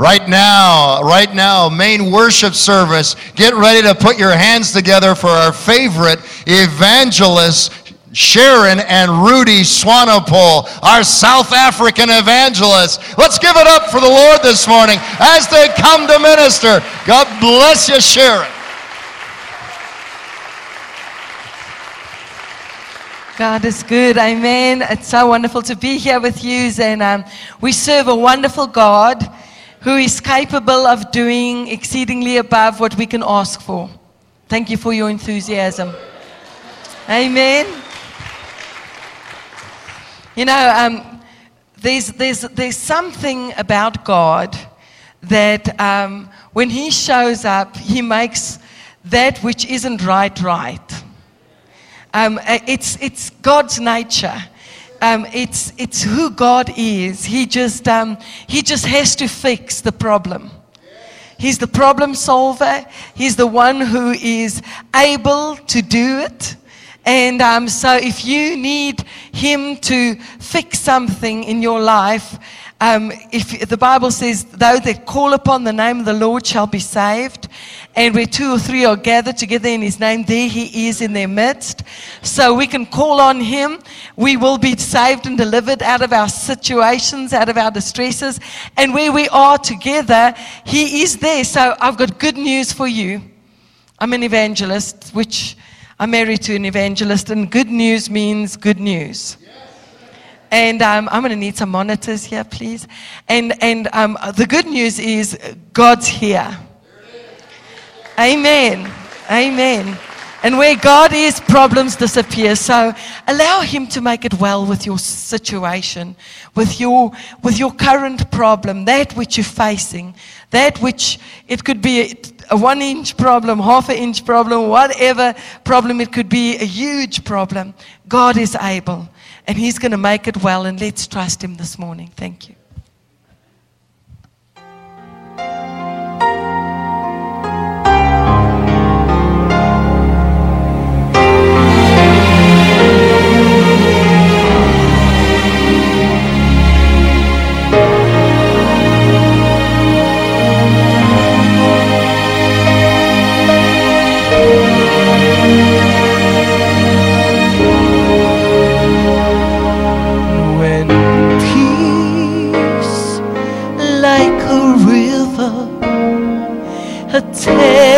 Right now, right now, main worship service, get ready to put your hands together for our favorite evangelists, Sharon and Rudy Swanepoel, our South African evangelists. Let's give it up for the Lord this morning as they come to minister. God bless you, Sharon. God is good. Amen. It's so wonderful to be here with you. And um, we serve a wonderful God who is capable of doing exceedingly above what we can ask for. Thank you for your enthusiasm. Amen. You know, um, there's, there's, there's something about God that um, when He shows up, He makes that which isn't right, right. Um, it's, it's God's nature. Um, it's, it's who God is. He just, um, he just has to fix the problem. He's the problem solver. He's the one who is able to do it. And um, so, if you need Him to fix something in your life, um, if the Bible says, "Though they call upon the name of the Lord shall be saved," and where two or three are gathered together in His name, there He is in their midst. So we can call on Him. We will be saved and delivered out of our situations, out of our distresses, and where we are together, He is there. So I've got good news for you. I'm an evangelist, which I'm married to an evangelist, and good news means good news. And um, I'm going to need some monitors here, please. And, and um, the good news is God's here. Amen. Amen. And where God is, problems disappear. So allow Him to make it well with your situation, with your, with your current problem, that which you're facing, that which it could be a, one inch problem, half an inch problem, whatever problem it could be, a huge problem. God is able and He's going to make it well. And let's trust Him this morning. Thank you. Had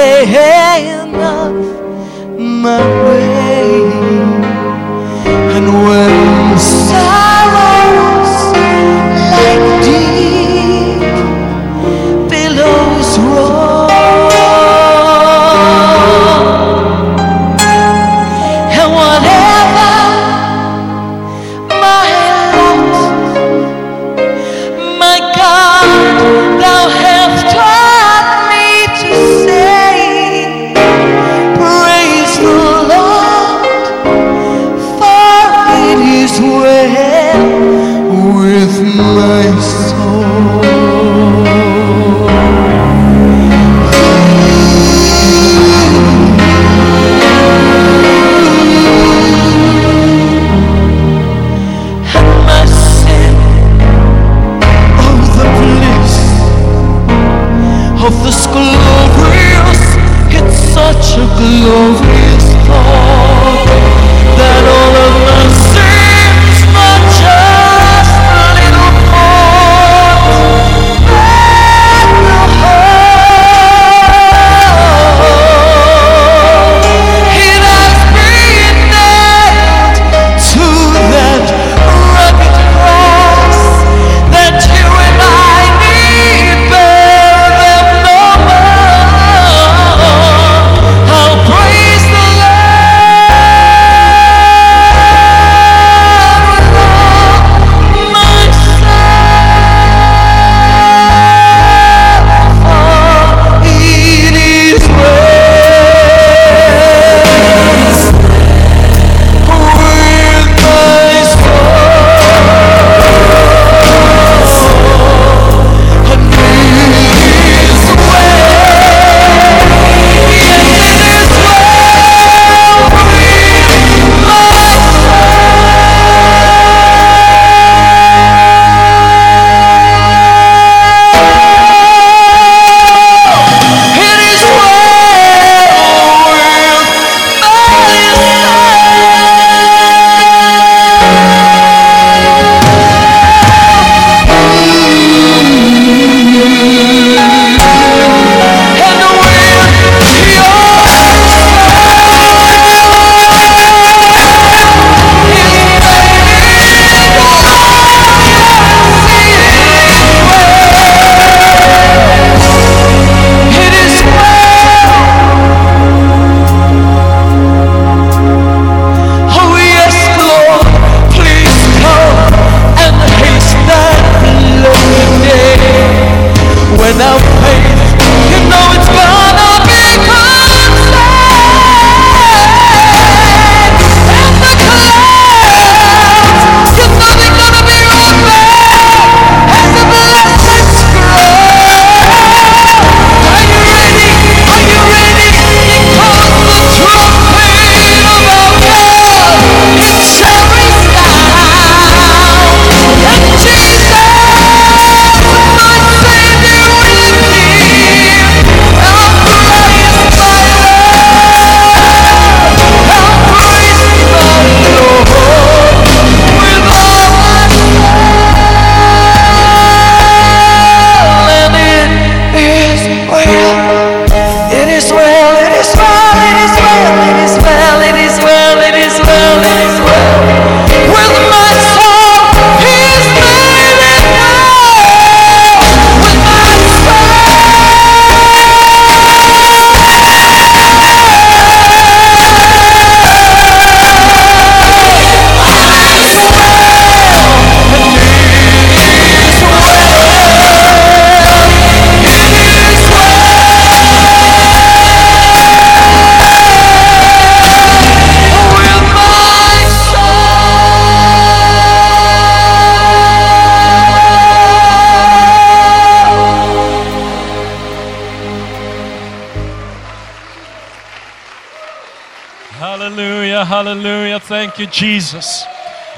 Thank you, Jesus.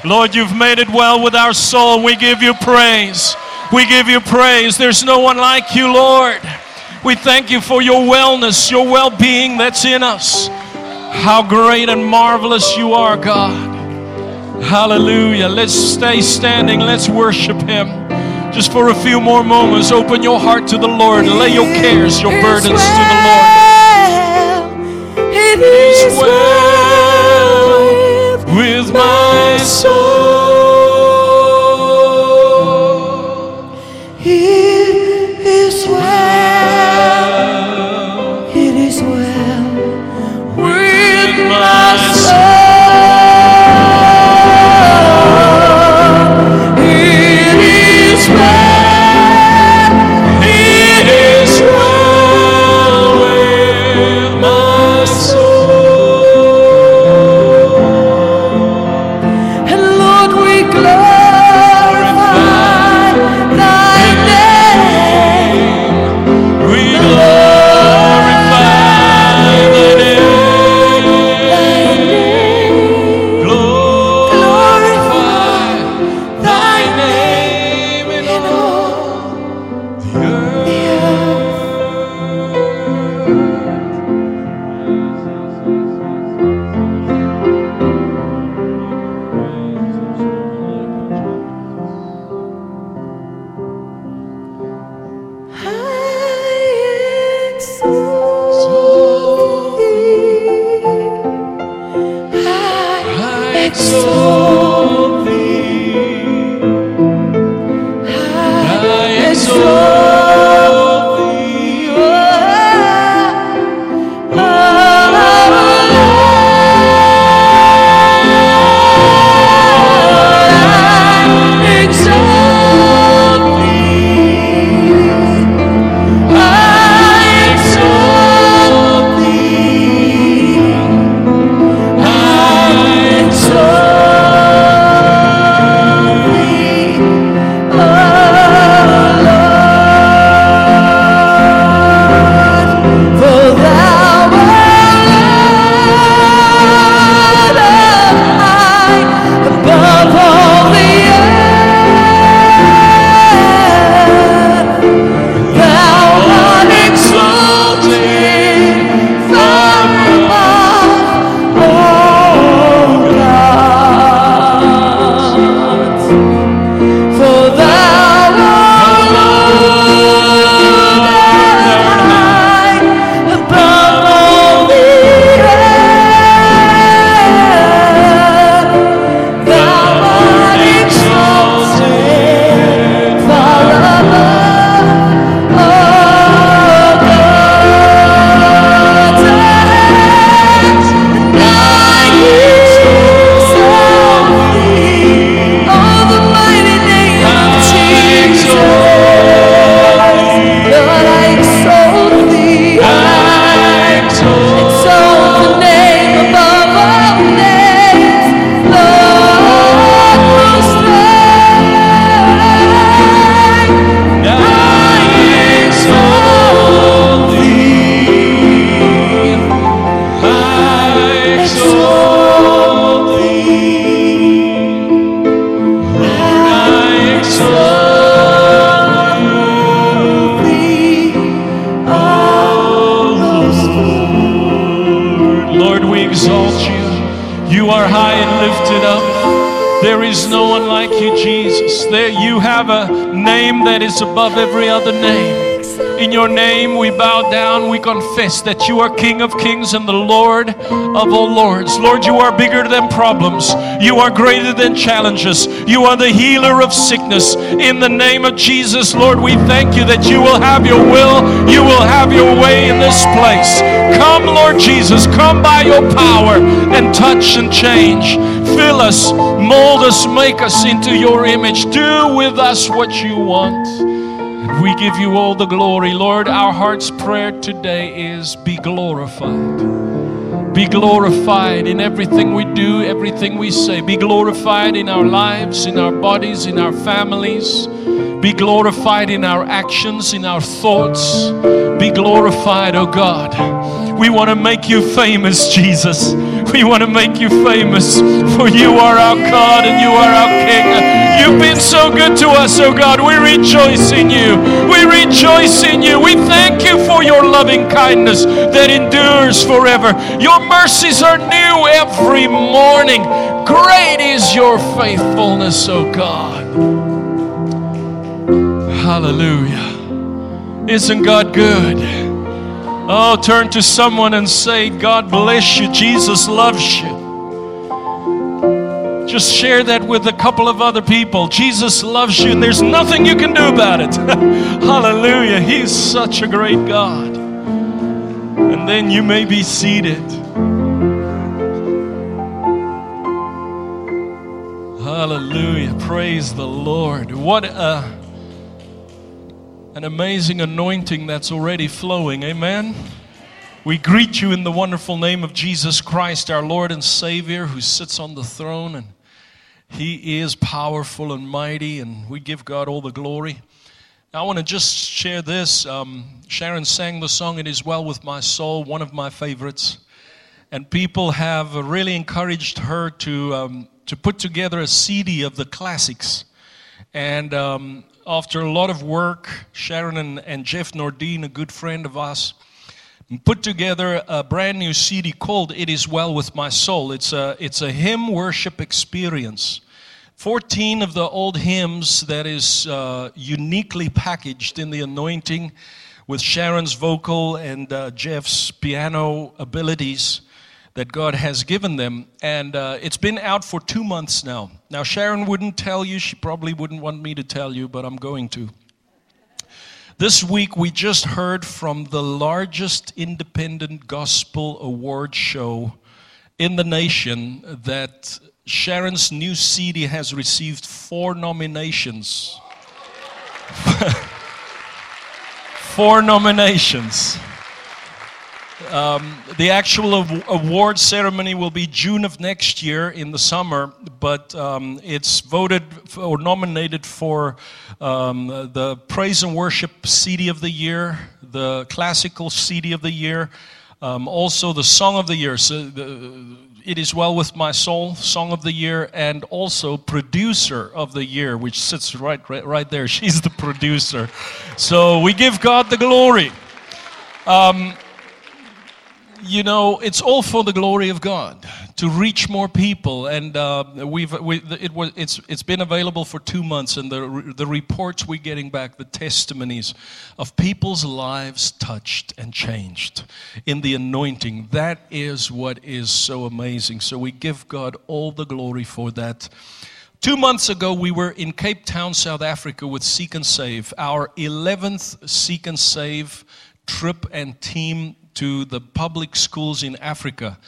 Lord, you've made it well with our soul. We give you praise. We give you praise. There's no one like you, Lord. We thank you for your wellness, your well being that's in us. How great and marvelous you are, God. Hallelujah. Let's stay standing. Let's worship Him. Just for a few more moments, open your heart to the Lord. Lay your cares, your burdens to the Lord. It It's well my that you are King of kings and the Lord of all lords. Lord, you are bigger than problems. You are greater than challenges. You are the healer of sickness. In the name of Jesus, Lord, we thank you that you will have your will, you will have your way in this place. Come, Lord Jesus, come by your power and touch and change. Fill us, mold us, make us into your image. Do with us what you want. We give you all the glory. Lord, our heart's prayer today is be glorified. Be glorified in everything we do, everything we say. Be glorified in our lives, in our bodies, in our families. Be glorified in our actions, in our thoughts. Be glorified, oh God. We want to make you famous, Jesus. We want to make you famous, for you are our God and you are our King. You've been so good to us, oh God. We rejoice in you. We rejoice in you. We thank you for your loving kindness that endures forever. Your mercies are new every morning. Great is your faithfulness, oh God. Hallelujah. Isn't God good? Oh, turn to someone and say, God bless you. Jesus loves you. Just share that with a couple of other people. Jesus loves you, and there's nothing you can do about it. Hallelujah. He's such a great God. And then you may be seated. Hallelujah. Praise the Lord. What a an amazing anointing that's already flowing. Amen. We greet you in the wonderful name of Jesus Christ, our Lord and Savior, who sits on the throne, and He is powerful and mighty, and we give God all the glory. I want to just share this. Um, Sharon sang the song, It Is Well With My Soul, one of my favorites. And people have really encouraged her to, um, to put together a CD of the classics. And um, after a lot of work, Sharon and, and Jeff Nordine, a good friend of us, put together a brand new CD called It Is Well With My Soul. It's a, it's a hymn worship experience. 14 of the old hymns that is uh, uniquely packaged in the anointing with Sharon's vocal and uh, Jeff's piano abilities that God has given them. And uh, it's been out for two months now. Now, Sharon wouldn't tell you, she probably wouldn't want me to tell you, but I'm going to. This week, we just heard from the largest independent gospel award show in the nation that Sharon's new CD has received four nominations. four nominations. Um, the actual award ceremony will be June of next year in the summer, but um, it's voted or nominated for um, the Praise and Worship CD of the Year, the Classical CD of the Year, um, also the Song of the Year. So the, it is well with my soul, Song of the Year, and also Producer of the Year, which sits right, right, right there. She's the producer. So we give God the glory. Um, you know, it's all for the glory of God to reach more people, and uh, we've we, it was it's it's been available for two months, and the the reports we're getting back, the testimonies of people's lives touched and changed in the anointing. That is what is so amazing. So we give God all the glory for that. Two months ago, we were in Cape Town, South Africa, with Seek and Save, our 11th Seek and Save trip and team to the public schools in Africa.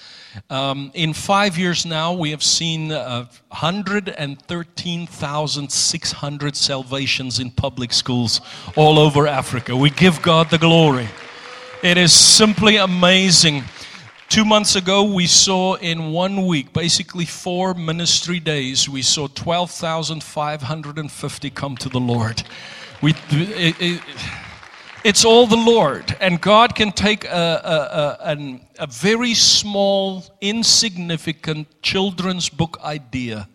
Um, in five years now, we have seen uh, 113,600 salvations in public schools all over Africa. We give God the glory. It is simply amazing. Two months ago, we saw in one week, basically four ministry days, we saw 12,550 come to the Lord. We, it, it, it's all the Lord. And God can take a, a, a, a, very small, insignificant children's book idea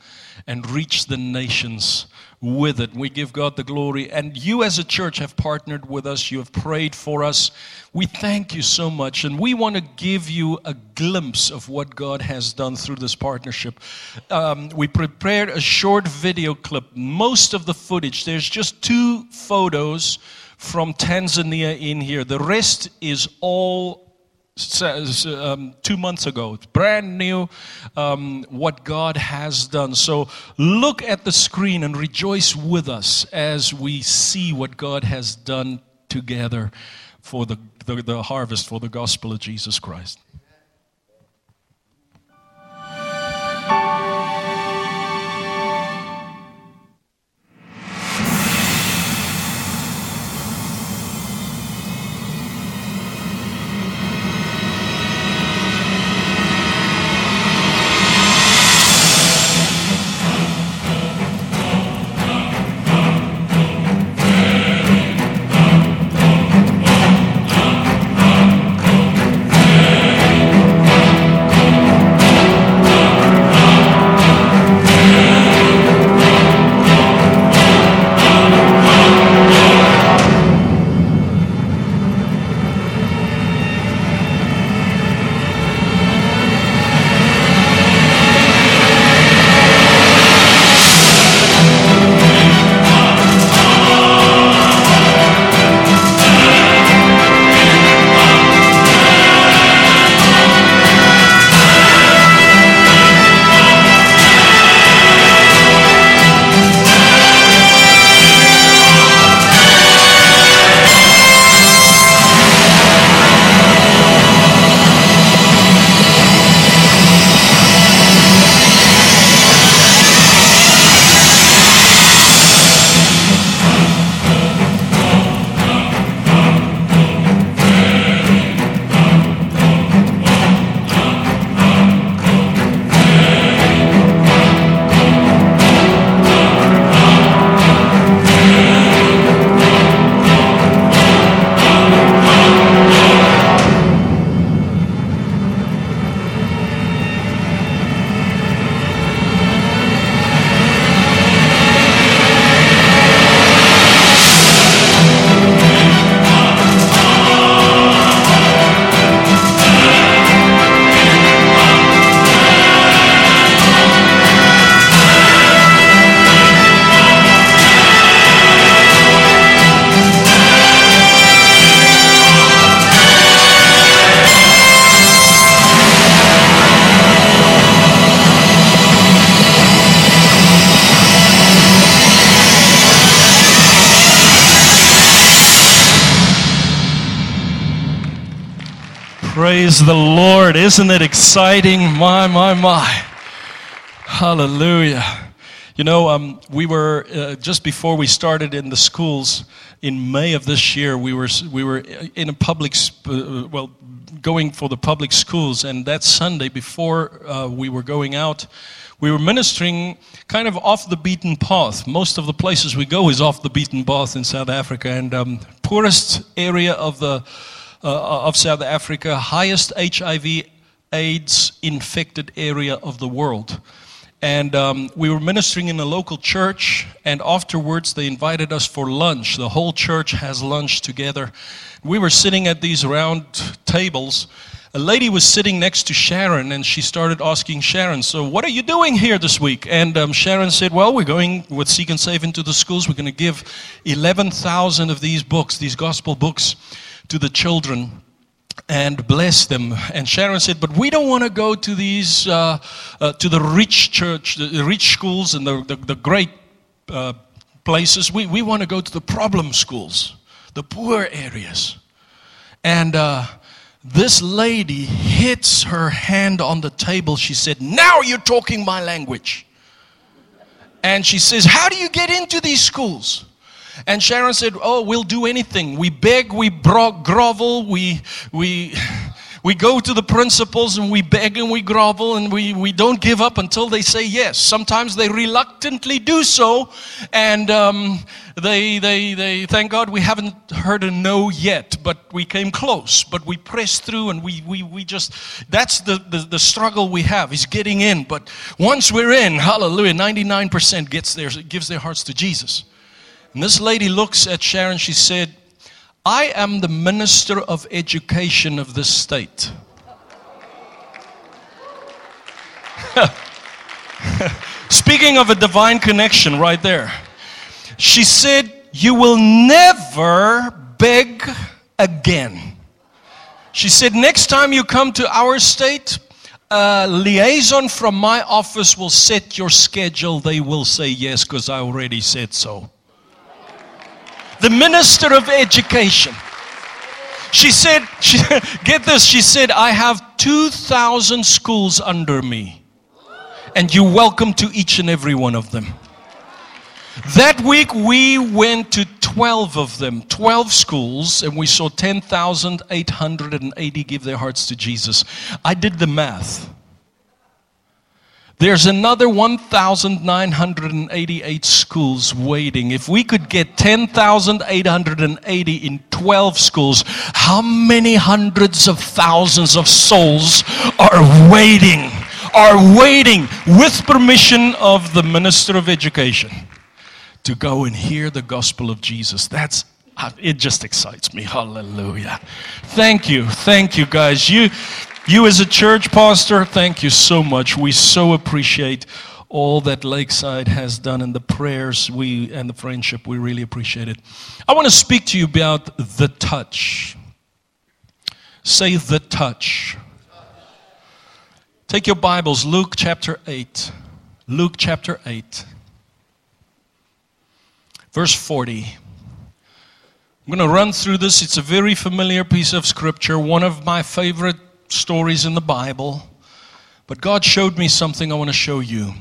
and reach the nations with it. We give God the glory. And you, as a church, have partnered with us. You have prayed for us. We thank you so much. And we want to give you a glimpse of what God has done through this partnership. Um, we prepared a short video clip. Most of the footage, there's just two photos from Tanzania in here. The rest is all um, two months ago. It's brand new um, what God has done. So look at the screen and rejoice with us as we see what God has done together for the, the, the harvest for the gospel of Jesus Christ. Isn't it exciting? My, my, my. Hallelujah. You know, um, we were, uh, just before we started in the schools in May of this year, we were, we were in a public, uh, well, going for the public schools. And that Sunday, before uh, we were going out, we were ministering kind of off the beaten path. Most of the places we go is off the beaten path in South Africa. And um, poorest area of, the, uh, of South Africa, highest HIV AIDS infected area of the world. And um, we were ministering in a local church, and afterwards they invited us for lunch. The whole church has lunch together. We were sitting at these round tables. A lady was sitting next to Sharon, and she started asking Sharon, So, what are you doing here this week? And um, Sharon said, Well, we're going with Seek and Save into the schools. We're going to give 11,000 of these books, these gospel books, to the children and bless them. And Sharon said, "But we don't want to go to these uh, uh, to the rich church, the rich schools, and the the, the great uh, places. We we want to go to the problem schools, the poor areas." And uh, this lady hits her hand on the table. She said, "Now you're talking my language." And she says, "How do you get into these schools?" And Sharon said, Oh, we'll do anything. We beg, we bro- grovel, we, we, we go to the principals and we beg and we grovel and we, we don't give up until they say yes. Sometimes they reluctantly do so, and um, they, they, they, thank God we haven't heard a no yet, but we came close. But we pressed through and we, we, we just, that's the, the, the struggle we have, is getting in. But once we're in, hallelujah, 99% gets there, gives their hearts to Jesus. And this lady looks at Sharon, she said, I am the minister of education of this state. Speaking of a divine connection right there, she said, You will never beg again. She said, Next time you come to our state, a liaison from my office will set your schedule. They will say yes because I already said so the minister of education. She said, she, get this, she said, I have 2,000 schools under me, and you're welcome to each and every one of them. That week, we went to 12 of them, 12 schools, and we saw 10,880 give their hearts to Jesus. I did the math. There's another 1,988 schools waiting. If we could get 10,880 in 12 schools, how many hundreds of thousands of souls are waiting? Are waiting with permission of the Minister of Education to go and hear the gospel of Jesus. That's it just excites me. Hallelujah. Thank you. Thank you guys. You you, as a church pastor, thank you so much. We so appreciate all that Lakeside has done and the prayers we and the friendship. We really appreciate it. I want to speak to you about the touch. Say the touch. Take your Bibles, Luke chapter 8. Luke chapter 8, verse 40. I'm going to run through this. It's a very familiar piece of scripture, one of my favorite stories in the Bible, but God showed me something I want to show you.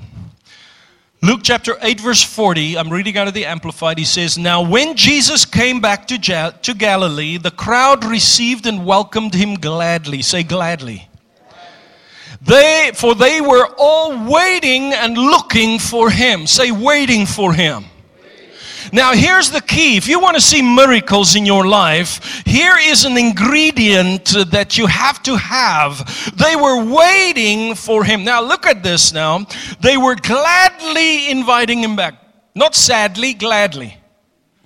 Luke chapter 8, verse 40, I'm reading out of the Amplified. He says, Now when Jesus came back to, ja- to Galilee, the crowd received and welcomed him gladly. Say gladly. They, for they were all waiting and looking for him. Say, waiting for him. Now, here's the key. If you want to see miracles in your life, here is an ingredient that you have to have. They were waiting for him. Now, look at this now. They were gladly inviting him back. Not sadly, gladly.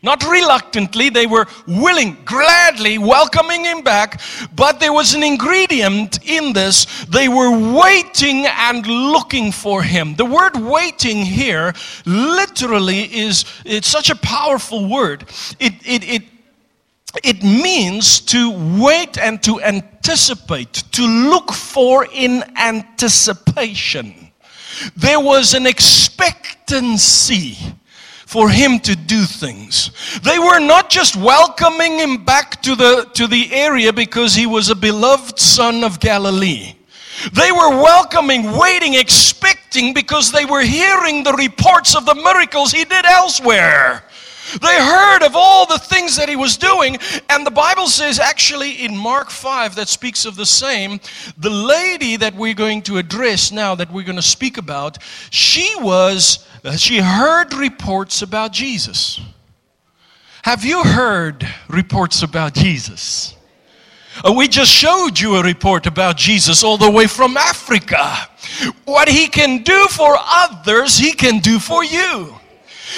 Not reluctantly, they were willing, gladly welcoming him back, but there was an ingredient in this. They were waiting and looking for him. The word waiting here literally is it's such a powerful word. It it it it means to wait and to anticipate, to look for in anticipation. There was an expectancy for him to do things. They were not just welcoming him back to the, to the area because he was a beloved son of Galilee. They were welcoming, waiting, expecting because they were hearing the reports of the miracles he did elsewhere. They heard of all the things that he was doing, and the Bible says, actually, in Mark 5, that speaks of the same. The lady that we're going to address now, that we're going to speak about, she was, she heard reports about Jesus. Have you heard reports about Jesus? Uh, we just showed you a report about Jesus all the way from Africa. What he can do for others, he can do for you.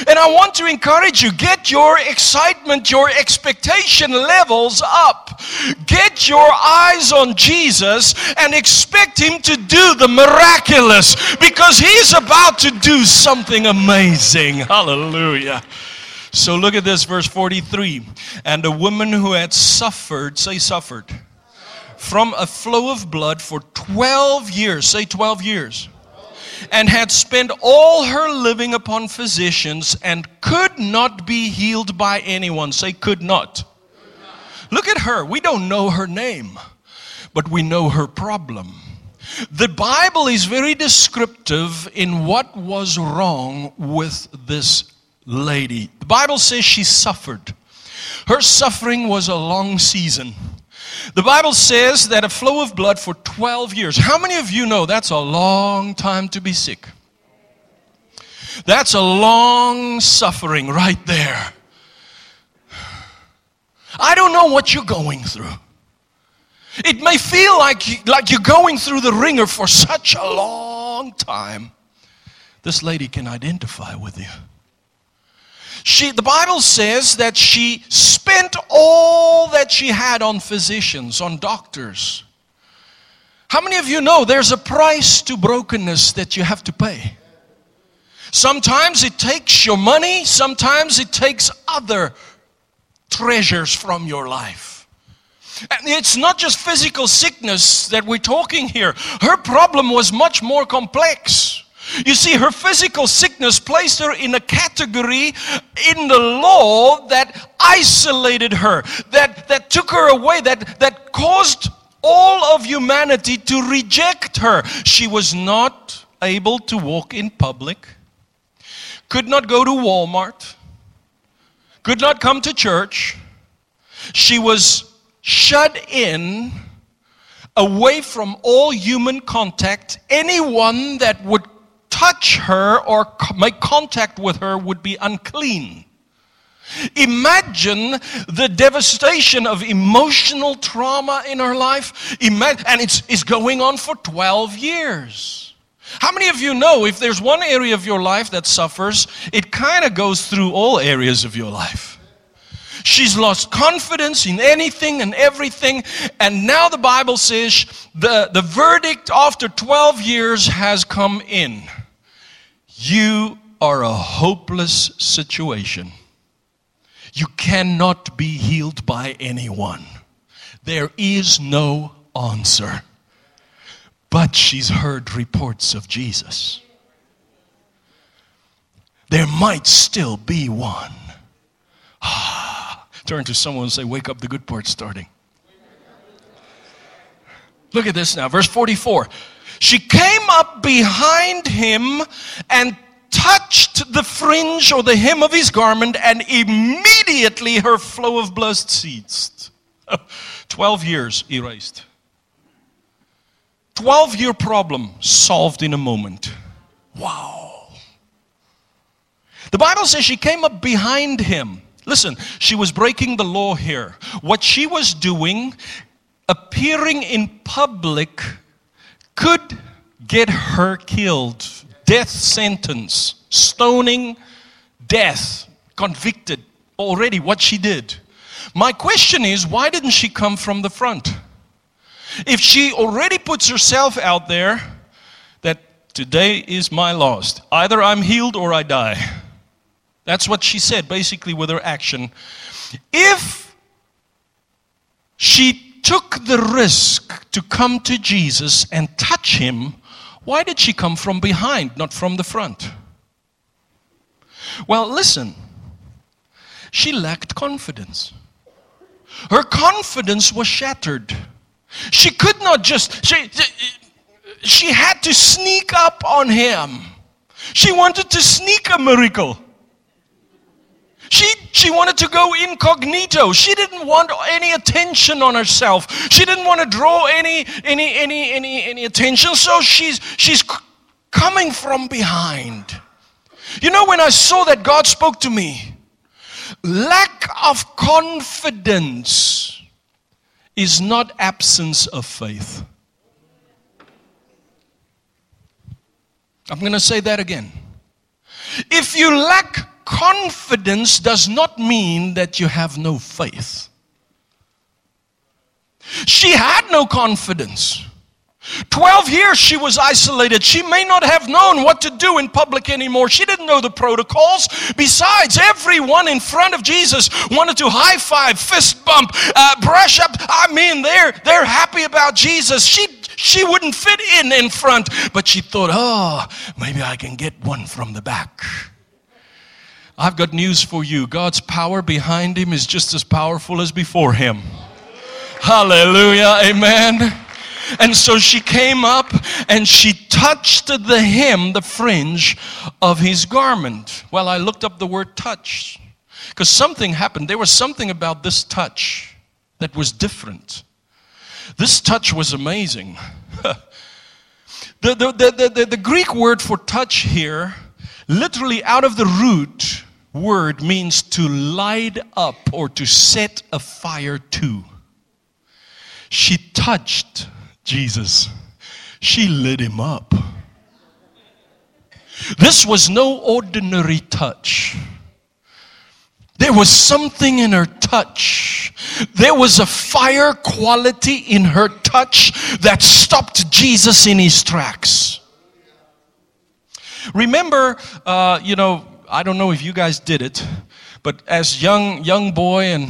And I want to encourage you get your excitement, your expectation levels up. Get your eyes on Jesus and expect Him to do the miraculous because He's about to do something amazing. Hallelujah. So look at this, verse 43. And a woman who had suffered, say suffered, from a flow of blood for 12 years, say 12 years and had spent all her living upon physicians and could not be healed by anyone. Say, could not. Look at her. We don't know her name, but we know her problem. The Bible is very descriptive in what was wrong with this lady. The Bible says she suffered. Her suffering was a long season. The Bible says that a flow of blood for 12 years. How many of you know that's a long time to be sick? That's a long suffering right there. I don't know what you're going through. It may feel like, you, like you're going through the wringer for such a long time. This lady can identify with you. She, the Bible says that she spent all that she had on physicians, on doctors. How many of you know there's a price to brokenness that you have to pay? Sometimes it takes your money, sometimes it takes other treasures from your life. And it's not just physical sickness that we're talking here. Her problem was much more complex. You see, her physical sickness placed her in a category in the law that isolated her, that, that took her away, that, that caused all of humanity to reject her. She was not able to walk in public, could not go to Walmart, could not come to church. She was shut in away from all human contact. Anyone that would touch her or make contact with her would be unclean. Imagine the devastation of emotional trauma in her life. and it's, it's going on for 12 years. How many of you know if there's one area of your life that suffers, it kind of goes through all areas of your life? She's lost confidence in anything and everything. And now the Bible says the, the verdict after 12 years has come in. You are a hopeless situation. You cannot be healed by anyone. There is no answer. But she's heard reports of Jesus. There might still be one. Ah, turn to someone and say, Wake up, the good part's starting. Look at this now, verse 44. She came up behind him and touched the fringe or the hem of his garment, and immediately her flow of blood ceased. 12 years erased. 12 year problem solved in a moment. Wow. The Bible says she came up behind him. Listen, she was breaking the law here. What she was doing, appearing in public, could get her killed. Death sentence, stoning, death, convicted already what she did. My question is why didn't she come from the front? If she already puts herself out there that today is my last, either I'm healed or I die. That's what she said basically with her action. If she took the risk to come to Jesus and touch him, why did she come from behind, not from the front? Well, listen. She lacked confidence. Her confidence was shattered. She could not just, she, she had to sneak up on him. She wanted to sneak a miracle. She, she wanted to go incognito. She didn't want any attention on herself. She didn't want to draw any, any, any, any, any attention. So she's, she's coming from behind. You know, when I saw that, God spoke to me. Lack of confidence is not absence of faith. I'm going to say that again. If you lack confidence does not mean that you have no faith. She had no confidence. 12 years she was isolated. She may not have known what to do in public anymore. She didn't know the protocols. Besides, everyone in front of Jesus wanted to high five, fist bump, uh, brush up. I mean, they're, they're happy about Jesus. She, she wouldn't fit in in front, but she thought, oh, maybe I can get one from the back. I've got news for you. God's power behind him is just as powerful as before him. Hallelujah. Amen. And so she came up and she touched the hem, the fringe of his garment. Well, I looked up the word touch because something happened. There was something about this touch that was different. This touch was amazing. the, the, the, the, the Greek word for touch here, literally out of the root, word means to light up or to set a fire to. She touched Jesus, she lit him up. This was no ordinary touch. There was something in her touch. There was a fire quality in her touch that stopped Jesus in his tracks. Remember, uh, you know, I don't know if you guys did it, but as young young boy and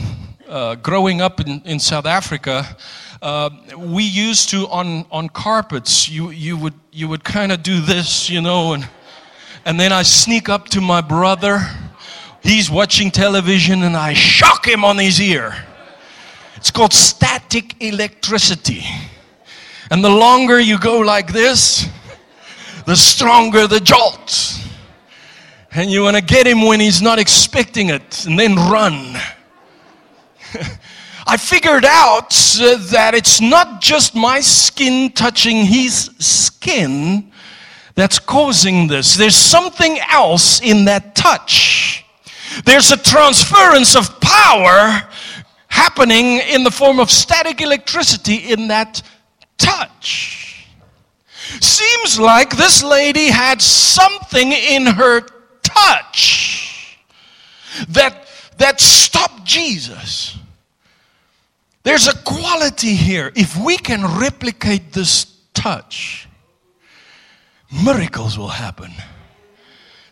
uh, growing up in, in South Africa, uh, we used to on on carpets. You you would you would kind of do this, you know, and and then I sneak up to my brother. He's watching television, and I shock him on his ear. It's called static electricity. And the longer you go like this, the stronger the jolt and you want to get him when he's not expecting it and then run. I figured out uh, that it's not just my skin touching his skin that's causing this. There's something else in that touch. There's a transference of power happening in the form of static electricity in that touch. Seems like this lady had something in her touch that, that stopped Jesus. There's a quality here. If we can replicate this touch, miracles will happen.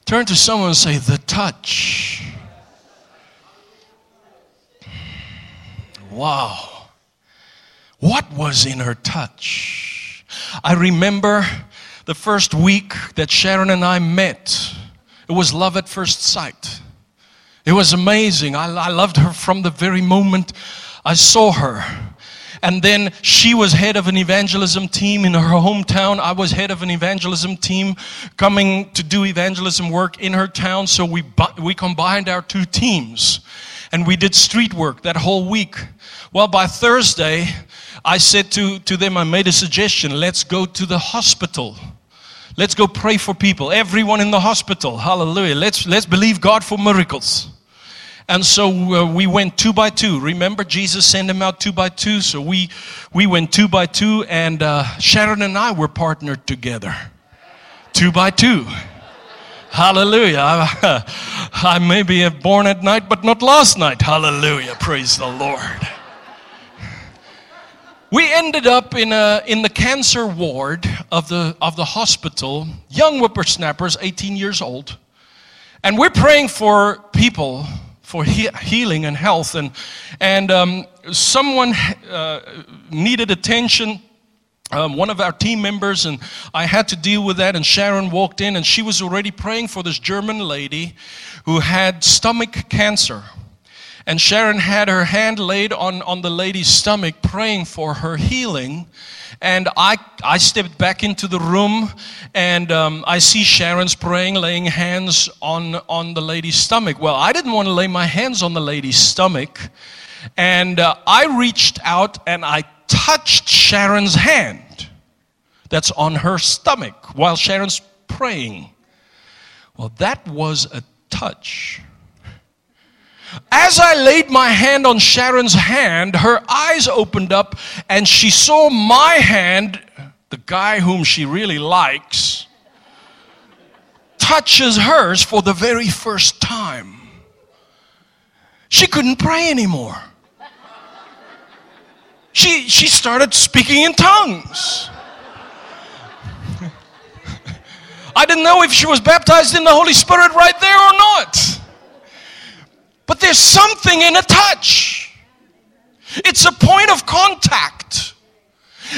Turn to someone and say, The touch. Wow. What was in her touch? I remember the first week that Sharon and I met. It was love at first sight. It was amazing. I, I loved her from the very moment I saw her. And then she was head of an evangelism team in her hometown. I was head of an evangelism team coming to do evangelism work in her town. So we, we combined our two teams and we did street work that whole week. Well, by Thursday, I said to, to them, I made a suggestion let's go to the hospital. Let's go pray for people. Everyone in the hospital. Hallelujah. Let's, let's believe God for miracles. And so uh, we went two by two. Remember, Jesus sent them out two by two. So we, we went two by two, and uh, Sharon and I were partnered together. Two by two. Hallelujah. I, I may be born at night, but not last night. Hallelujah. Praise the Lord. We ended up in, a, in the cancer ward of the, of the hospital, young whippersnappers, 18 years old. And we're praying for people for he- healing and health. And, and um, someone uh, needed attention um, one of our team members, and I had to deal with that. And Sharon walked in, and she was already praying for this German lady who had stomach cancer. And Sharon had her hand laid on, on the lady's stomach, praying for her healing. And I, I stepped back into the room, and um, I see Sharon's praying, laying hands on, on the lady's stomach. Well, I didn't want to lay my hands on the lady's stomach. And uh, I reached out and I touched Sharon's hand that's on her stomach while Sharon's praying. Well, that was a touch. As I laid my hand on Sharon's hand, her eyes opened up and she saw my hand, the guy whom she really likes, touches hers for the very first time. She couldn't pray anymore she, she started speaking in tongues. I didn't know if she was baptized in the Holy Spirit right there or not. But there's something in a touch. It's a point of contact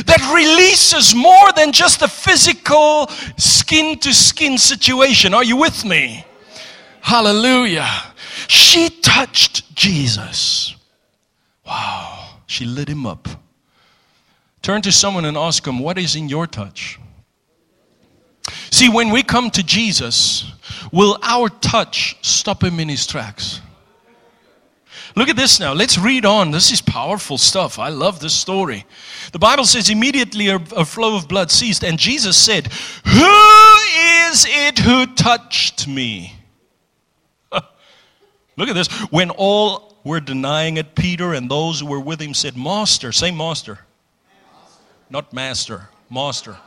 that releases more than just a physical skin to skin situation. Are you with me? Hallelujah. She touched Jesus. Wow. She lit him up. Turn to someone and ask him, What is in your touch? See, when we come to Jesus, will our touch stop him in his tracks? Look at this now. Let's read on. This is powerful stuff. I love this story. The Bible says, immediately a, a, flow of blood ceased, and Jesus said, Who is it who touched me? Look at this. When all were denying it, Peter and those who were with him said, Master, say master. Not master, master.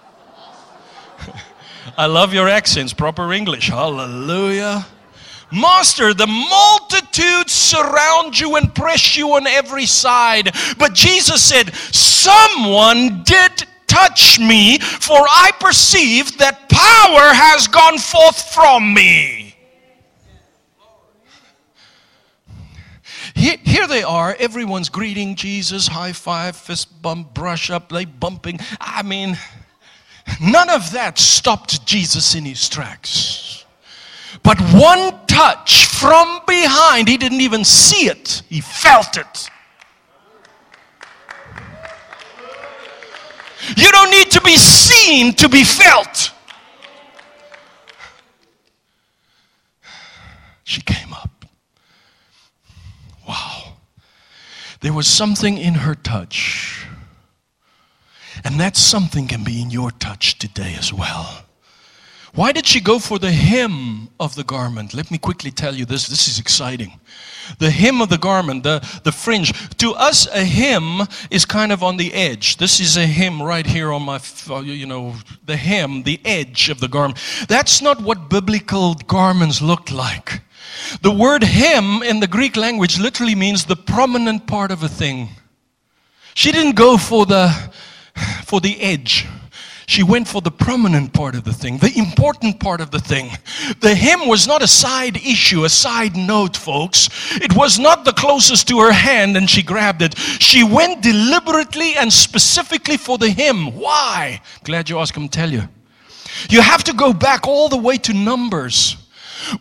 I love your accents, proper English. Hallelujah. Master, the multitudes surround you and press you on every side. But Jesus said, Someone did touch me, for I perceive that power has gone forth from me. Here, they are, everyone's greeting Jesus, high five, fist bump, brush up, they bumping. I mean, none of that stopped Jesus in his tracks. But one touch from behind, he didn't even see it, he felt it. You don't need to be seen to be felt. She came up. Wow. There was something in her touch. And that something can be in your touch today as well. Why did she go for the hem of the garment? Let me quickly tell you this. This is exciting. The hem of the garment, the, the fringe. To us, a hem is kind of on the edge. This is a hem right here on my, uh, you know, the hem, the edge of the garment. That's not what biblical garments looked like. The word hem in the Greek language literally means the prominent part of a thing. She didn't go for the, for the edge. She went for the prominent part of the thing, the important part of the thing. The hem was not a side issue, a side note, folks. It was not the closest to her hand and she grabbed it. She went deliberately and specifically for the hem. Why? Glad you asked him, tell you. You have to go back all the way to Numbers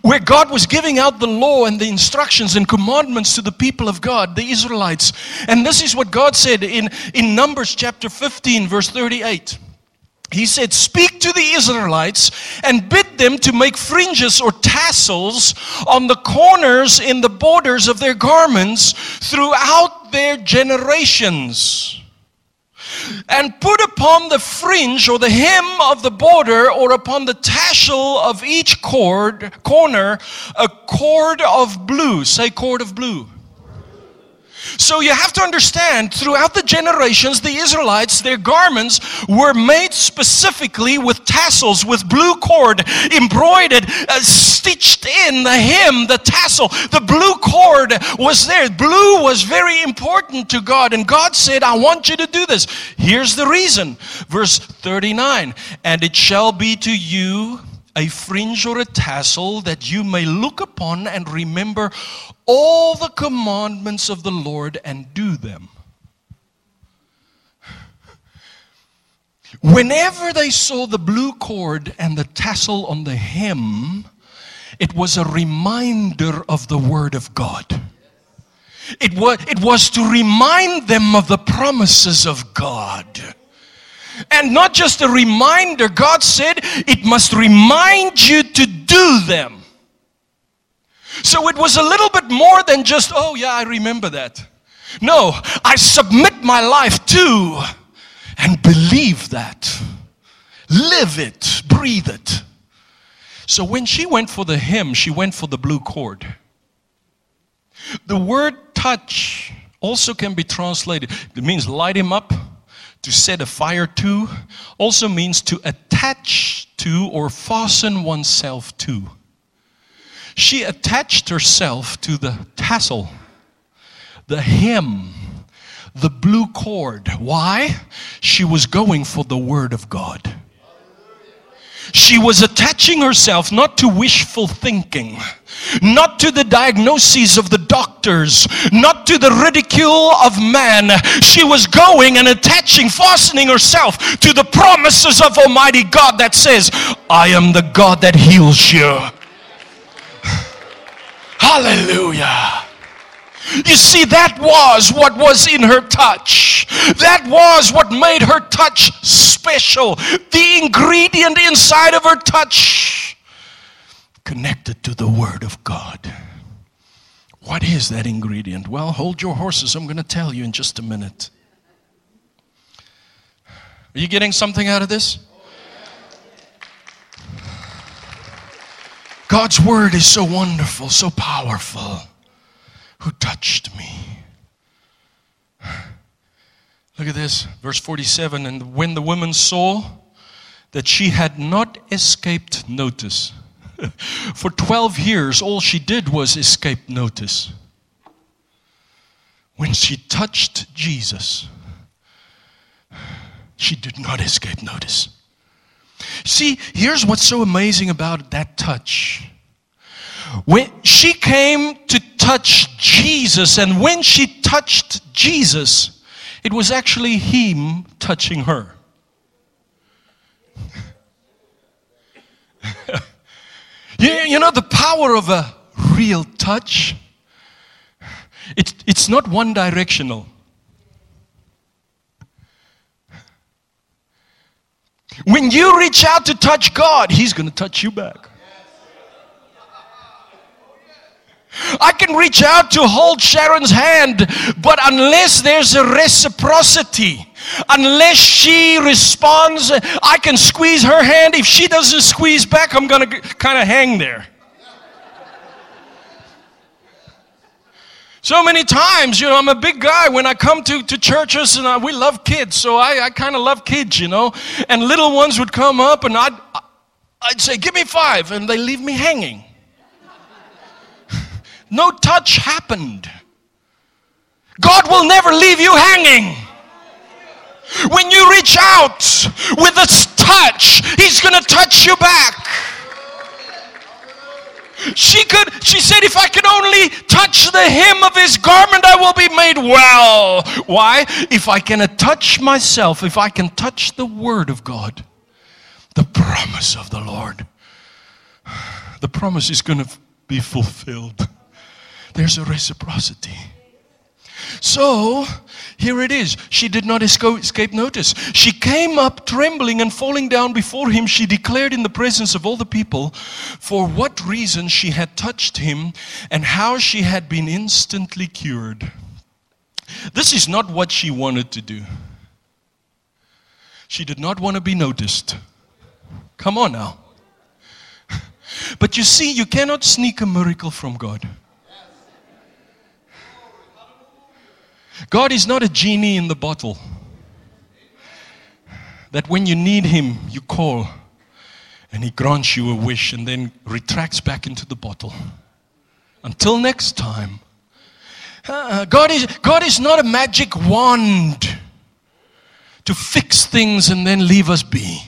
where God was giving out the law and the instructions and commandments to the people of God, the Israelites. And this is what God said in, in Numbers chapter 15, verse 38. He said, Speak to the Israelites and bid them to make fringes or tassels on the corners in the borders of their garments throughout their generations. And put upon the fringe or the hem of the border or upon the tassel of each cord corner a cord of blue. Say cord of blue so you have to understand throughout the generations, the Israelites, their garments were made specifically with tassels, with blue cord, embroidered, uh, stitched in the hem, the tassel. The blue cord was there. Blue was very important to God. And God said, I want you to do this. Here's the reason. Verse 39 And it shall be to you a fringe or a tassel that you may look upon and remember all the commandments of the Lord and do them. Whenever they saw the blue cord and the tassel on the hem, it was a reminder of the Word of God. It was, it was to remind them of the promises of God. And not just a reminder, God said it must remind you to do them. So it was a little bit more than just, oh, yeah, I remember that. No, I submit my life to and believe that. Live it, breathe it. So when she went for the hem, she went for the blue cord. The word touch also can be translated, it means light him up, to set a fire to, also means to attach to or fasten oneself to. She attached herself to the tassel, the hem, the blue cord. Why? She was going for the Word of God. She was attaching herself not to wishful thinking, not to the diagnoses of the doctors, not to the ridicule of man. She was going and attaching, fastening herself to the promises of Almighty God that says, I am the God that heals you. Hallelujah. You see, that was what was in her touch. That was what made her touch special. The ingredient inside of her touch connected to the Word of God. What is that ingredient? Well, hold your horses. I'm going to tell you in just a minute. Are you getting something out of this? God's Word is so wonderful, so powerful who touched me. Look at this, verse 47. And when the woman saw that she had not escaped notice, for 12 years, all she did was escape notice. When she touched Jesus, she did not escape notice. See, here's what's so amazing about that touch. When she came to touch Jesus, and when she touched Jesus, it was actually Him touching her. you, you know the power of a real touch? It, it's not one directional. When you reach out to touch God, He's going to touch you back. I can reach out to hold Sharon's hand, but unless there's a reciprocity, unless she responds, I can squeeze her hand. If she doesn't squeeze back, I'm going to kind of hang there. So many times, you know, I'm a big guy when I come to, to churches and I, we love kids, so I, I kind of love kids, you know. And little ones would come up and I'd, I'd say, Give me five, and they leave me hanging. No touch happened. God will never leave you hanging. When you reach out with a touch, He's going to touch you back. She could, she said, if I could only touch the hem of his garment, I will be made well. Why? If I can touch myself, if I can touch the word of God, the promise of the Lord, the promise is going to be fulfilled. There's a reciprocity. So, here it is. She did not escape notice. She came up trembling and falling down before him. She declared in the presence of all the people for what reason she had touched him and how she had been instantly cured. This is not what she wanted to do. She did not want to be noticed. Come on now. But you see, you cannot sneak a miracle from God. God is not a genie in the bottle. That when you need Him, you call and He grants you a wish and then retracts back into the bottle. Until next time. Uh, God, is, God is not a magic wand to fix things and then leave us be.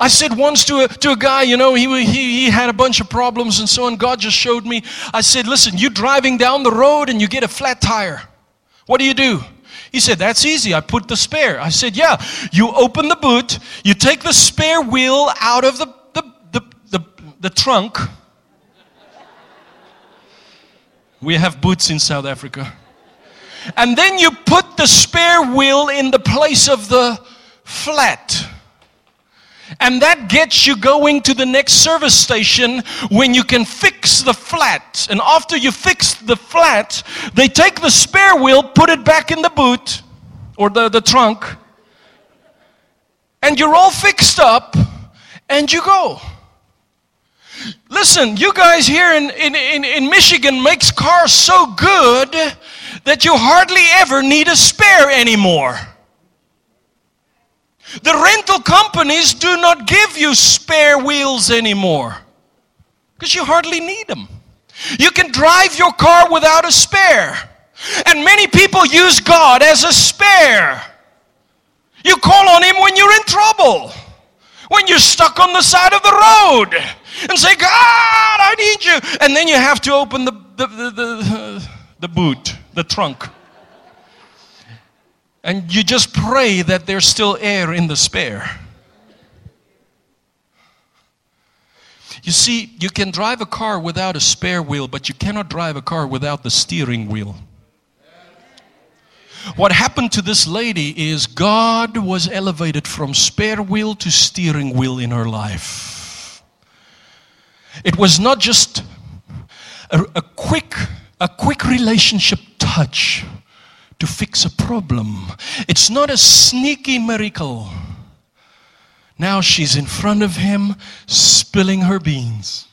I said once to a, to a guy, you know, he, he, he had a bunch of problems and so on. God just showed me. I said, listen, you're driving down the road and you get a flat tire. What do you do? He said, That's easy. I put the spare. I said, Yeah. You open the boot, you take the spare wheel out of the, the, the, the, the trunk. We have boots in South Africa. And then you put the spare wheel in the place of the flat. And that gets you going to the next service station when you can fix the flat. And after you fix the flat, they take the spare wheel, put it back in the boot or the, the trunk, and you're all fixed up and you go. Listen, you guys here in, in, in, in Michigan makes cars so good that you hardly ever need a spare anymore. The rental companies do not give you spare wheels anymore because you hardly need them. You can drive your car without a spare. And many people use God as a spare. You call on Him when you're in trouble, when you're stuck on the side of the road, and say, God, I need you. And then you have to open the, the, the, the, the boot, the trunk. And you just pray that there's still air in the spare. You see, you can drive a car without a spare wheel, but you cannot drive a car without the steering wheel. What happened to this lady is God was elevated from spare wheel to steering wheel in her life. It was not just a, a quick, a quick relationship touch to fix a problem. It's not a sneaky miracle. Now she's in front of him, spilling her beans,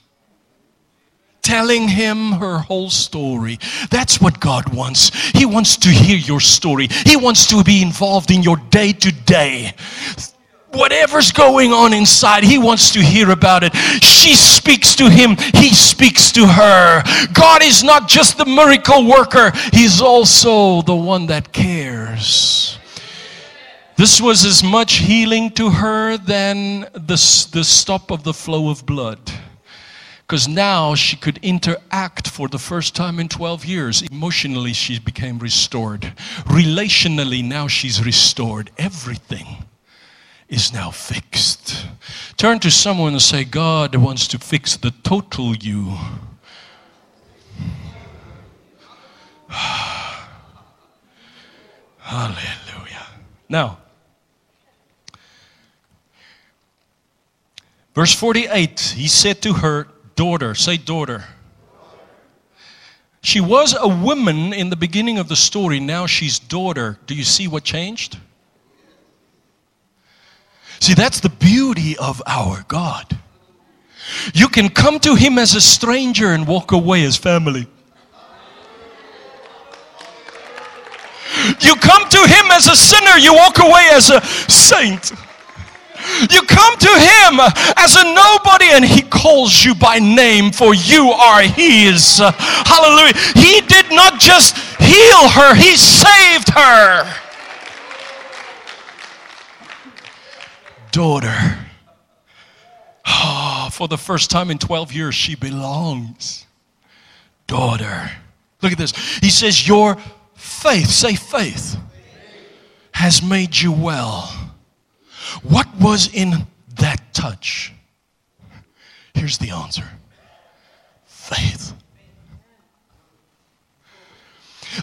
telling him her whole story. That's what God wants. He wants to hear your story, He wants to be involved in your day to day whatever's going on inside, he wants to hear about it. She speaks to him, he speaks to her. God is not just the miracle worker, he's also the one that cares. This was as much healing to her than the, the stop of the flow of blood. Because now she could interact for the first time in 12 years. Emotionally, she became restored. Relationally, now she's restored. Everything is now fixed. Turn to someone and say, God wants to fix the total you. Hallelujah. Now, verse 48, he said to her, Daughter, say daughter. She was a woman in the beginning of the story, now she's daughter. Do you see what changed? See, that's the beauty of our God. You can come to Him as a stranger and walk away as family. You come to Him as a sinner, you walk away as a saint. You come to Him as a nobody and He calls you by name, for you are His. Hallelujah. He did not just heal her, He saved her. Daughter. Oh, for the first time in 12 years, she belongs. Daughter. Look at this. He says, Your faith, say faith, has made you well. What was in that touch? Here's the answer faith.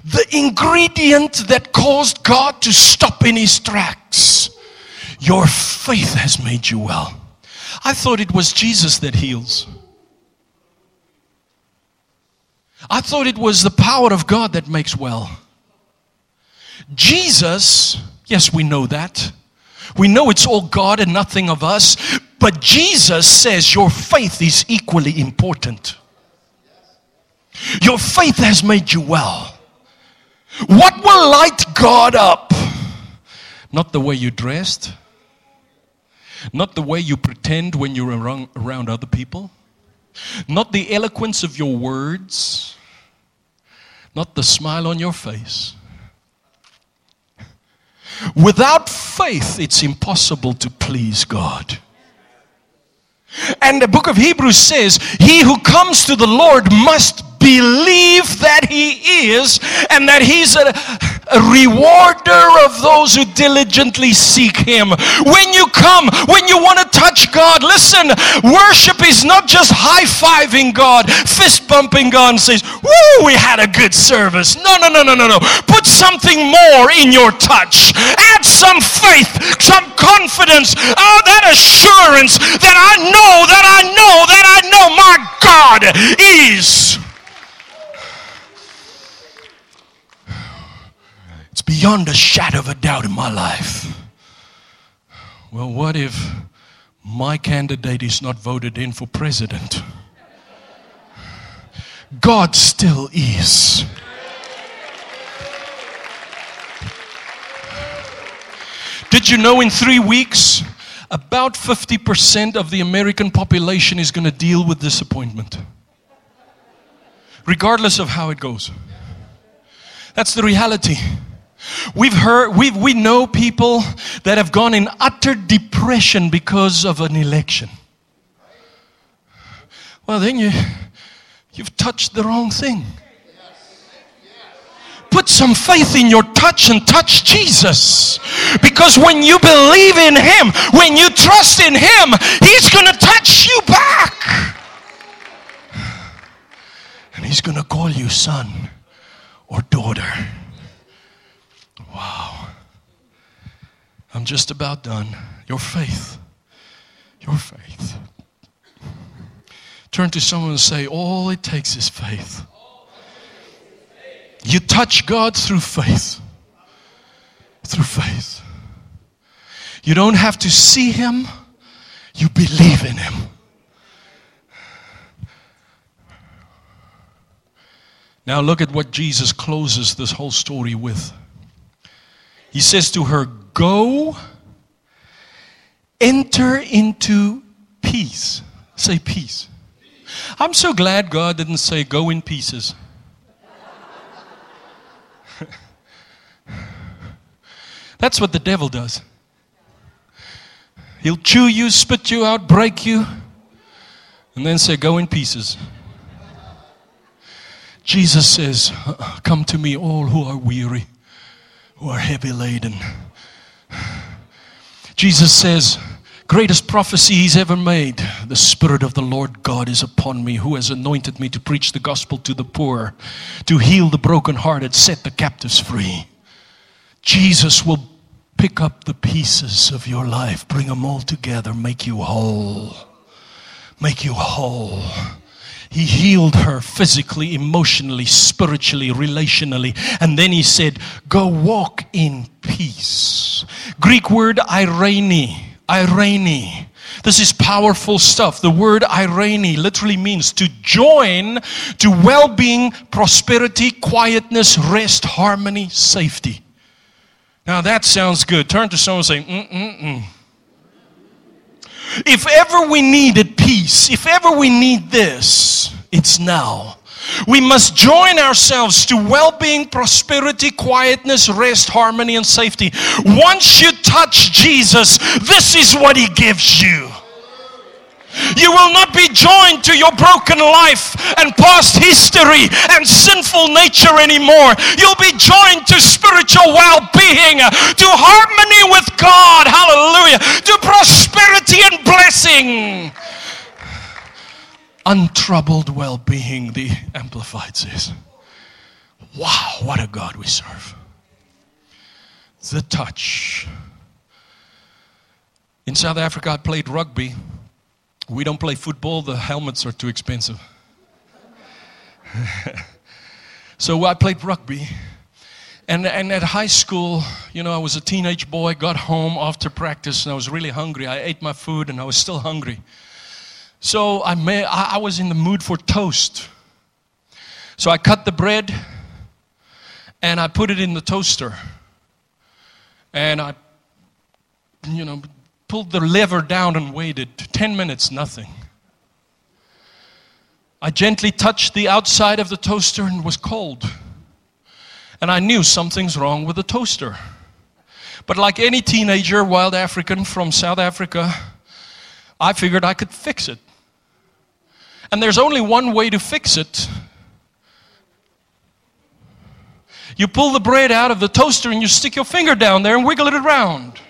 The ingredient that caused God to stop in his tracks your faith has made you well. I thought it was Jesus that heals. I thought it was the power of God that makes well. Jesus, yes, we know that. We know it's all God and nothing of us. But Jesus says your faith is equally important. Your faith has made you well. What will light God up? Not the way you dressed, not the way you pretend when you're around, other people. Not the eloquence of your words. Not the smile on your face. Without faith, it's impossible to please God. And the book of Hebrews says, He who comes to the Lord must believe that He is and that He's a, a rewarder of those who diligently seek Him. When you come, when you want to touch God, listen, worship is not just high fiving God, fist bumping God, and says, Woo, we had a good service. No, no, no, no, no, no. Put something more in your touch. Add some faith, some confidence, oh, that assurance that I know, that I know, that I know my God is. Beyond a shadow of a doubt in my life. Well, what if my candidate is not voted in for president? God still is. Did you know in three weeks, about 50% of the American population is going to deal with disappointment? Regardless of how it goes. That's the reality. We've heard, we we know people that have gone in utter depression because of an election. Well, then you, you've touched the wrong thing. Put some faith in your touch and touch Jesus. Because when you believe in Him, when you trust in Him, He's going to touch you back. And He's going to call you son or daughter. Wow. I'm just about done. Your faith. Your faith. Turn to someone and say, All it takes is faith. You touch God through faith. Through faith. You don't have to see Him, you believe in Him. Now, look at what Jesus closes this whole story with. He says to her, Go, enter into peace. Say peace. I'm so glad God didn't say go in pieces. That's what the devil does. He'll chew you, spit you out, break you, and then say, Go in pieces. Jesus says, "Uh-uh, Come to me, all who are weary, who are heavy laden. Jesus says, Greatest prophecy he's ever made. The Spirit of the Lord God is upon me, who has anointed me to preach the gospel to the poor, to heal the brokenhearted, set the captives free. Jesus will pick up the pieces of your life, bring them all together, make you whole. Make you whole. He healed her physically, emotionally, spiritually, relationally. And then he said, Go walk in peace. Greek word irene. Irene. This is powerful stuff. The word irene literally means to join to well being, prosperity, quietness, rest, harmony, safety. Now that sounds good. Turn to someone and say, mm mm mm. If ever we needed peace, if ever we need this, it's now. We must join ourselves to well being, prosperity, quietness, rest, harmony, and safety. Once you touch Jesus, this is what He gives you. You will not be joined to your broken life and past history and sinful nature anymore. You'll be joined to spiritual well being, to harmony with God. Hallelujah. Untroubled well being, the Amplified says. Wow, what a God we serve. The touch. In South Africa, I played rugby. We don't play football, the helmets are too expensive. so I played rugby. And, and at high school, you know, I was a teenage boy, got home after practice, and I was really hungry. I ate my food, and I was still hungry. So I, may, I, I was in the mood for toast. So I cut the bread, and I put it in the toaster. And I, you know, pulled the lever down and waited. 10 minutes, nothing. I gently touched the outside of the toaster and was cold. And I knew something's wrong with the toaster. But like any teenager, wild African from South Africa, I figured I could fix it. And there's only one way to fix it You pull the bread out of the toaster and you stick your finger down there and wiggle it around.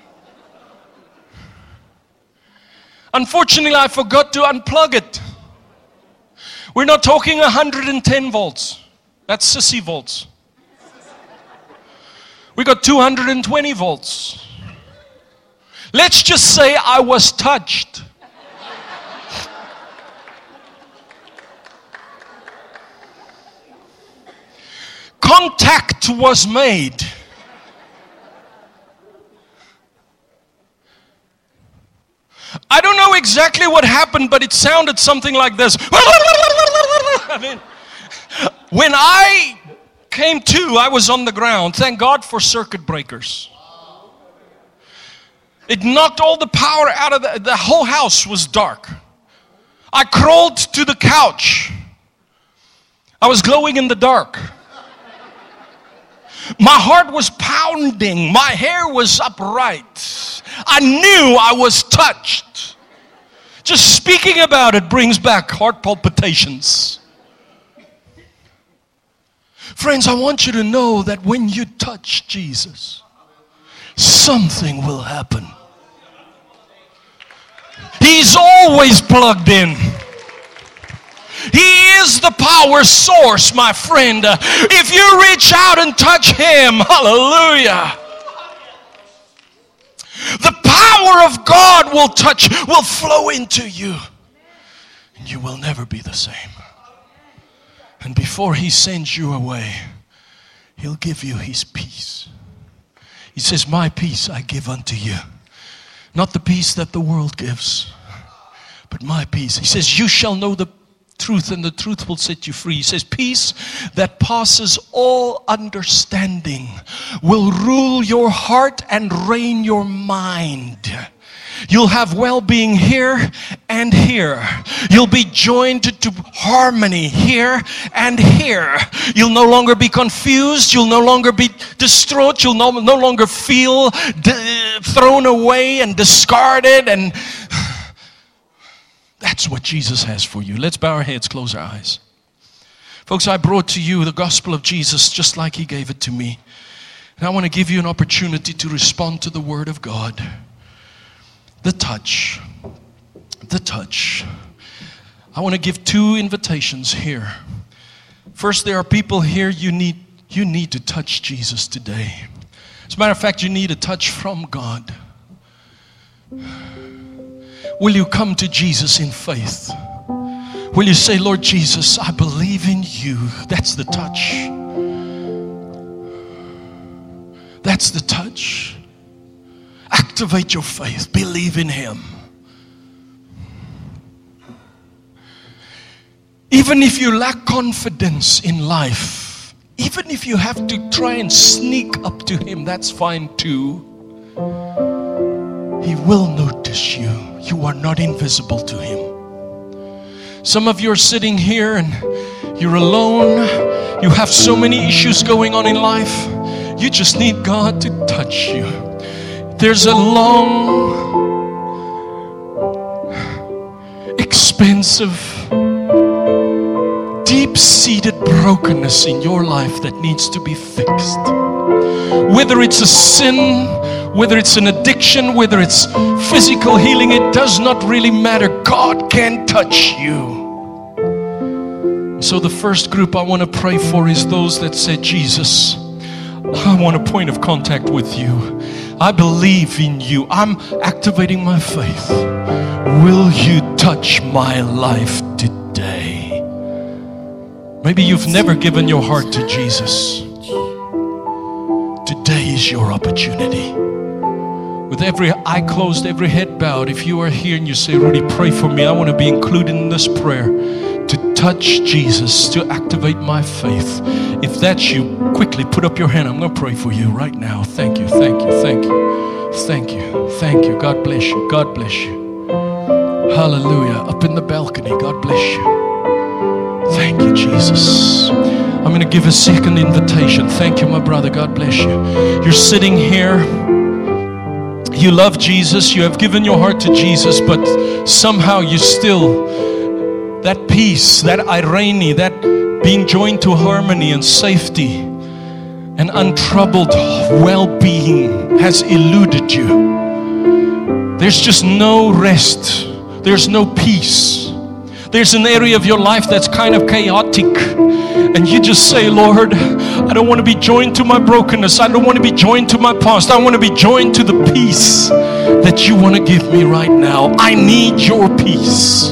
Unfortunately, I forgot to unplug it. We're not talking 110 volts. That's sissy volts. We got 220 volts. Let's just say I was touched. Contact was made. I don't know exactly what happened, but it sounded something like this. I mean, when I came to, I was on the ground. Thank God for circuit breakers. It knocked all the power out of the, the whole house was dark. I crawled to the couch. I was glowing in the dark. My heart was pounding. My hair was upright. I knew I was touched. Just speaking about it brings back heart palpitations. Friends, I want you to know that when you touch Jesus, something will happen. He's always plugged in. He is the power source, my friend. If you reach out and touch Him, hallelujah. The power of God will touch, will flow into you, and you will never be the same. And before He sends you away, He'll give you His peace. He says, My peace I give unto you. Not the peace that the world gives, but my peace. He says, You shall know the truth, and the truth will set you free. He says, Peace that passes all understanding will rule your heart and reign your mind. You'll have well being here and here. You'll be joined to harmony here and here. You'll no longer be confused. You'll no longer be distraught. You'll no, no longer feel d- thrown away and discarded and that's what Jesus has for you. Let's bow our heads, close our eyes. Folks, I brought to you the gospel of Jesus just like He gave it to me. And I want to give you an opportunity to respond to the Word of God. The touch. The touch. I want to give two invitations here. First, there are people here you need, you need to touch Jesus today. As a matter of fact, you need a touch from God. Will you come to Jesus in faith? Will you say, Lord Jesus, I believe in you? That's the touch. That's the touch. Activate your faith, believe in Him. Even if you lack confidence in life, even if you have to try and sneak up to Him, that's fine too. He will notice you. You are not invisible to Him. Some of you are sitting here and you're alone. You have so many issues going on in life. You just need God to touch you. There's a long, expensive, deep seated brokenness in your life that needs to be fixed. Whether it's a sin, whether it's an addiction, whether it's physical healing, it does not really matter. God can touch you. So, the first group I want to pray for is those that said, Jesus, I want a point of contact with you. I believe in you. I'm activating my faith. Will you touch my life today? Maybe you've never given your heart to Jesus. Today is your opportunity. With every eye closed, every head bowed, if you are here and you say, Rudy, pray for me, I want to be included in this prayer to touch Jesus, to activate my faith. If that's you, quickly put up your hand. I'm going to pray for you right now. Thank you, thank you, thank you, thank you, thank you. God bless you, God bless you. Hallelujah. Up in the balcony, God bless you. Thank you, Jesus. I'm going to give a second invitation. Thank you, my brother. God bless you. You're sitting here. You love Jesus. You have given your heart to Jesus, but somehow you still, that peace, that irene, that being joined to harmony and safety, and untroubled well being has eluded you. There's just no rest, there's no peace. There's an area of your life that's kind of chaotic, and you just say, Lord, I don't want to be joined to my brokenness. I don't want to be joined to my past. I want to be joined to the peace that you want to give me right now. I need your peace.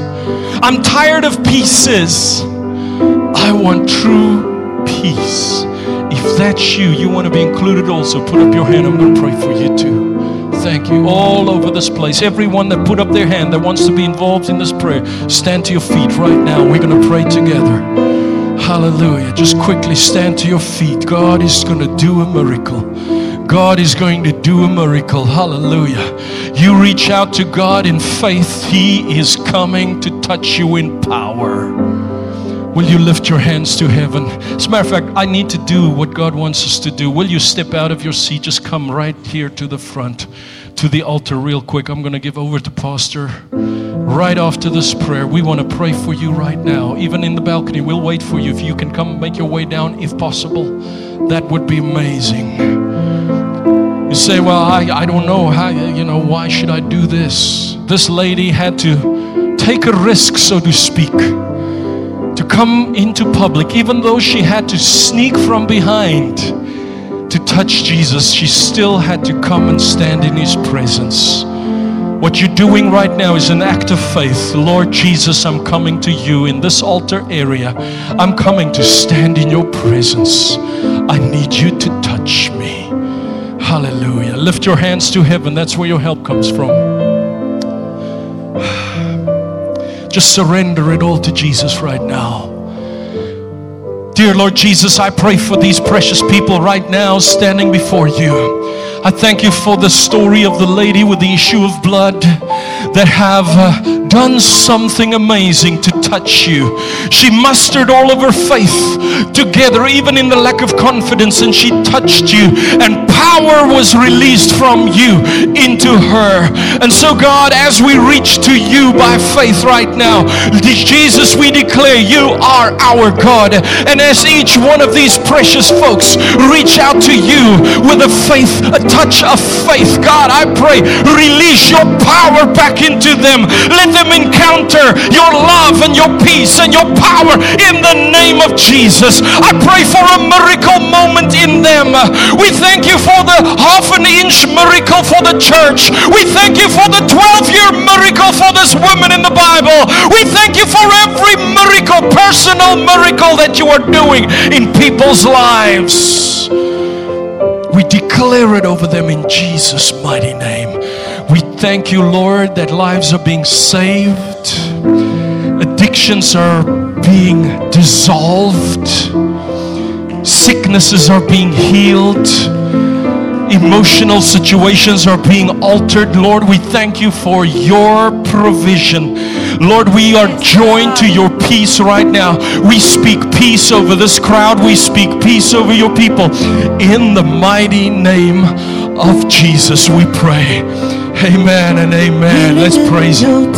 I'm tired of pieces. I want true peace. If that's you, you want to be included also, put up your hand. I'm going to pray for you too. Thank you. All over this place. Everyone that put up their hand that wants to be involved in this prayer, stand to your feet right now. We're going to pray together. Hallelujah. Just quickly stand to your feet. God is going to do a miracle. God is going to do a miracle. Hallelujah. You reach out to God in faith, He is coming to touch you in power. Will you lift your hands to heaven? As a matter of fact, I need to do what God wants us to do. Will you step out of your seat? Just come right here to the front, to the altar, real quick. I'm going to give over to Pastor right after this prayer. We want to pray for you right now. Even in the balcony, we'll wait for you. If you can come make your way down, if possible, that would be amazing. You say, Well, I, I don't know how, you know, why should I do this? This lady had to take a risk, so to speak to come into public, even though she had to sneak from behind to touch Jesus, she still had to come and stand in His presence. What you're doing right now is an act of faith. Lord Jesus, I'm coming to you in this altar area. I'm coming to stand in your presence. I need you to touch me. Hallelujah. Lift your hands to heaven. That's where your help comes from. Just surrender it all to Jesus right now. Dear Lord Jesus, I pray for these precious people right now standing before you. I thank you for the story of the lady with the issue of blood that have uh, done something amazing to touch you. She mustered all of her faith together, even in the lack of confidence, and she touched you, and power was released from you into her. And so, God, as we reach to you by faith right now, Jesus, we declare you are our God. And as each one of these precious folks reach out to you with a faith, a touch of faith, God, I pray, release your power back into them. Let them encounter your love and your peace and your power in the name of Jesus. I pray for a miracle moment in them. We thank you for the half an inch miracle for the church. We thank you for the 12 year miracle for this woman in the Bible. We thank you for every miracle, personal miracle that you are doing in people's lives. We declare it over them in Jesus' mighty name. We thank you, Lord, that lives are being saved, addictions are being dissolved, sicknesses are being healed emotional situations are being altered. Lord, we thank you for your provision. Lord, we are joined to your peace right now. We speak peace over this crowd. We speak peace over your people. In the mighty name of Jesus, we pray. Amen and amen. Let's praise Him.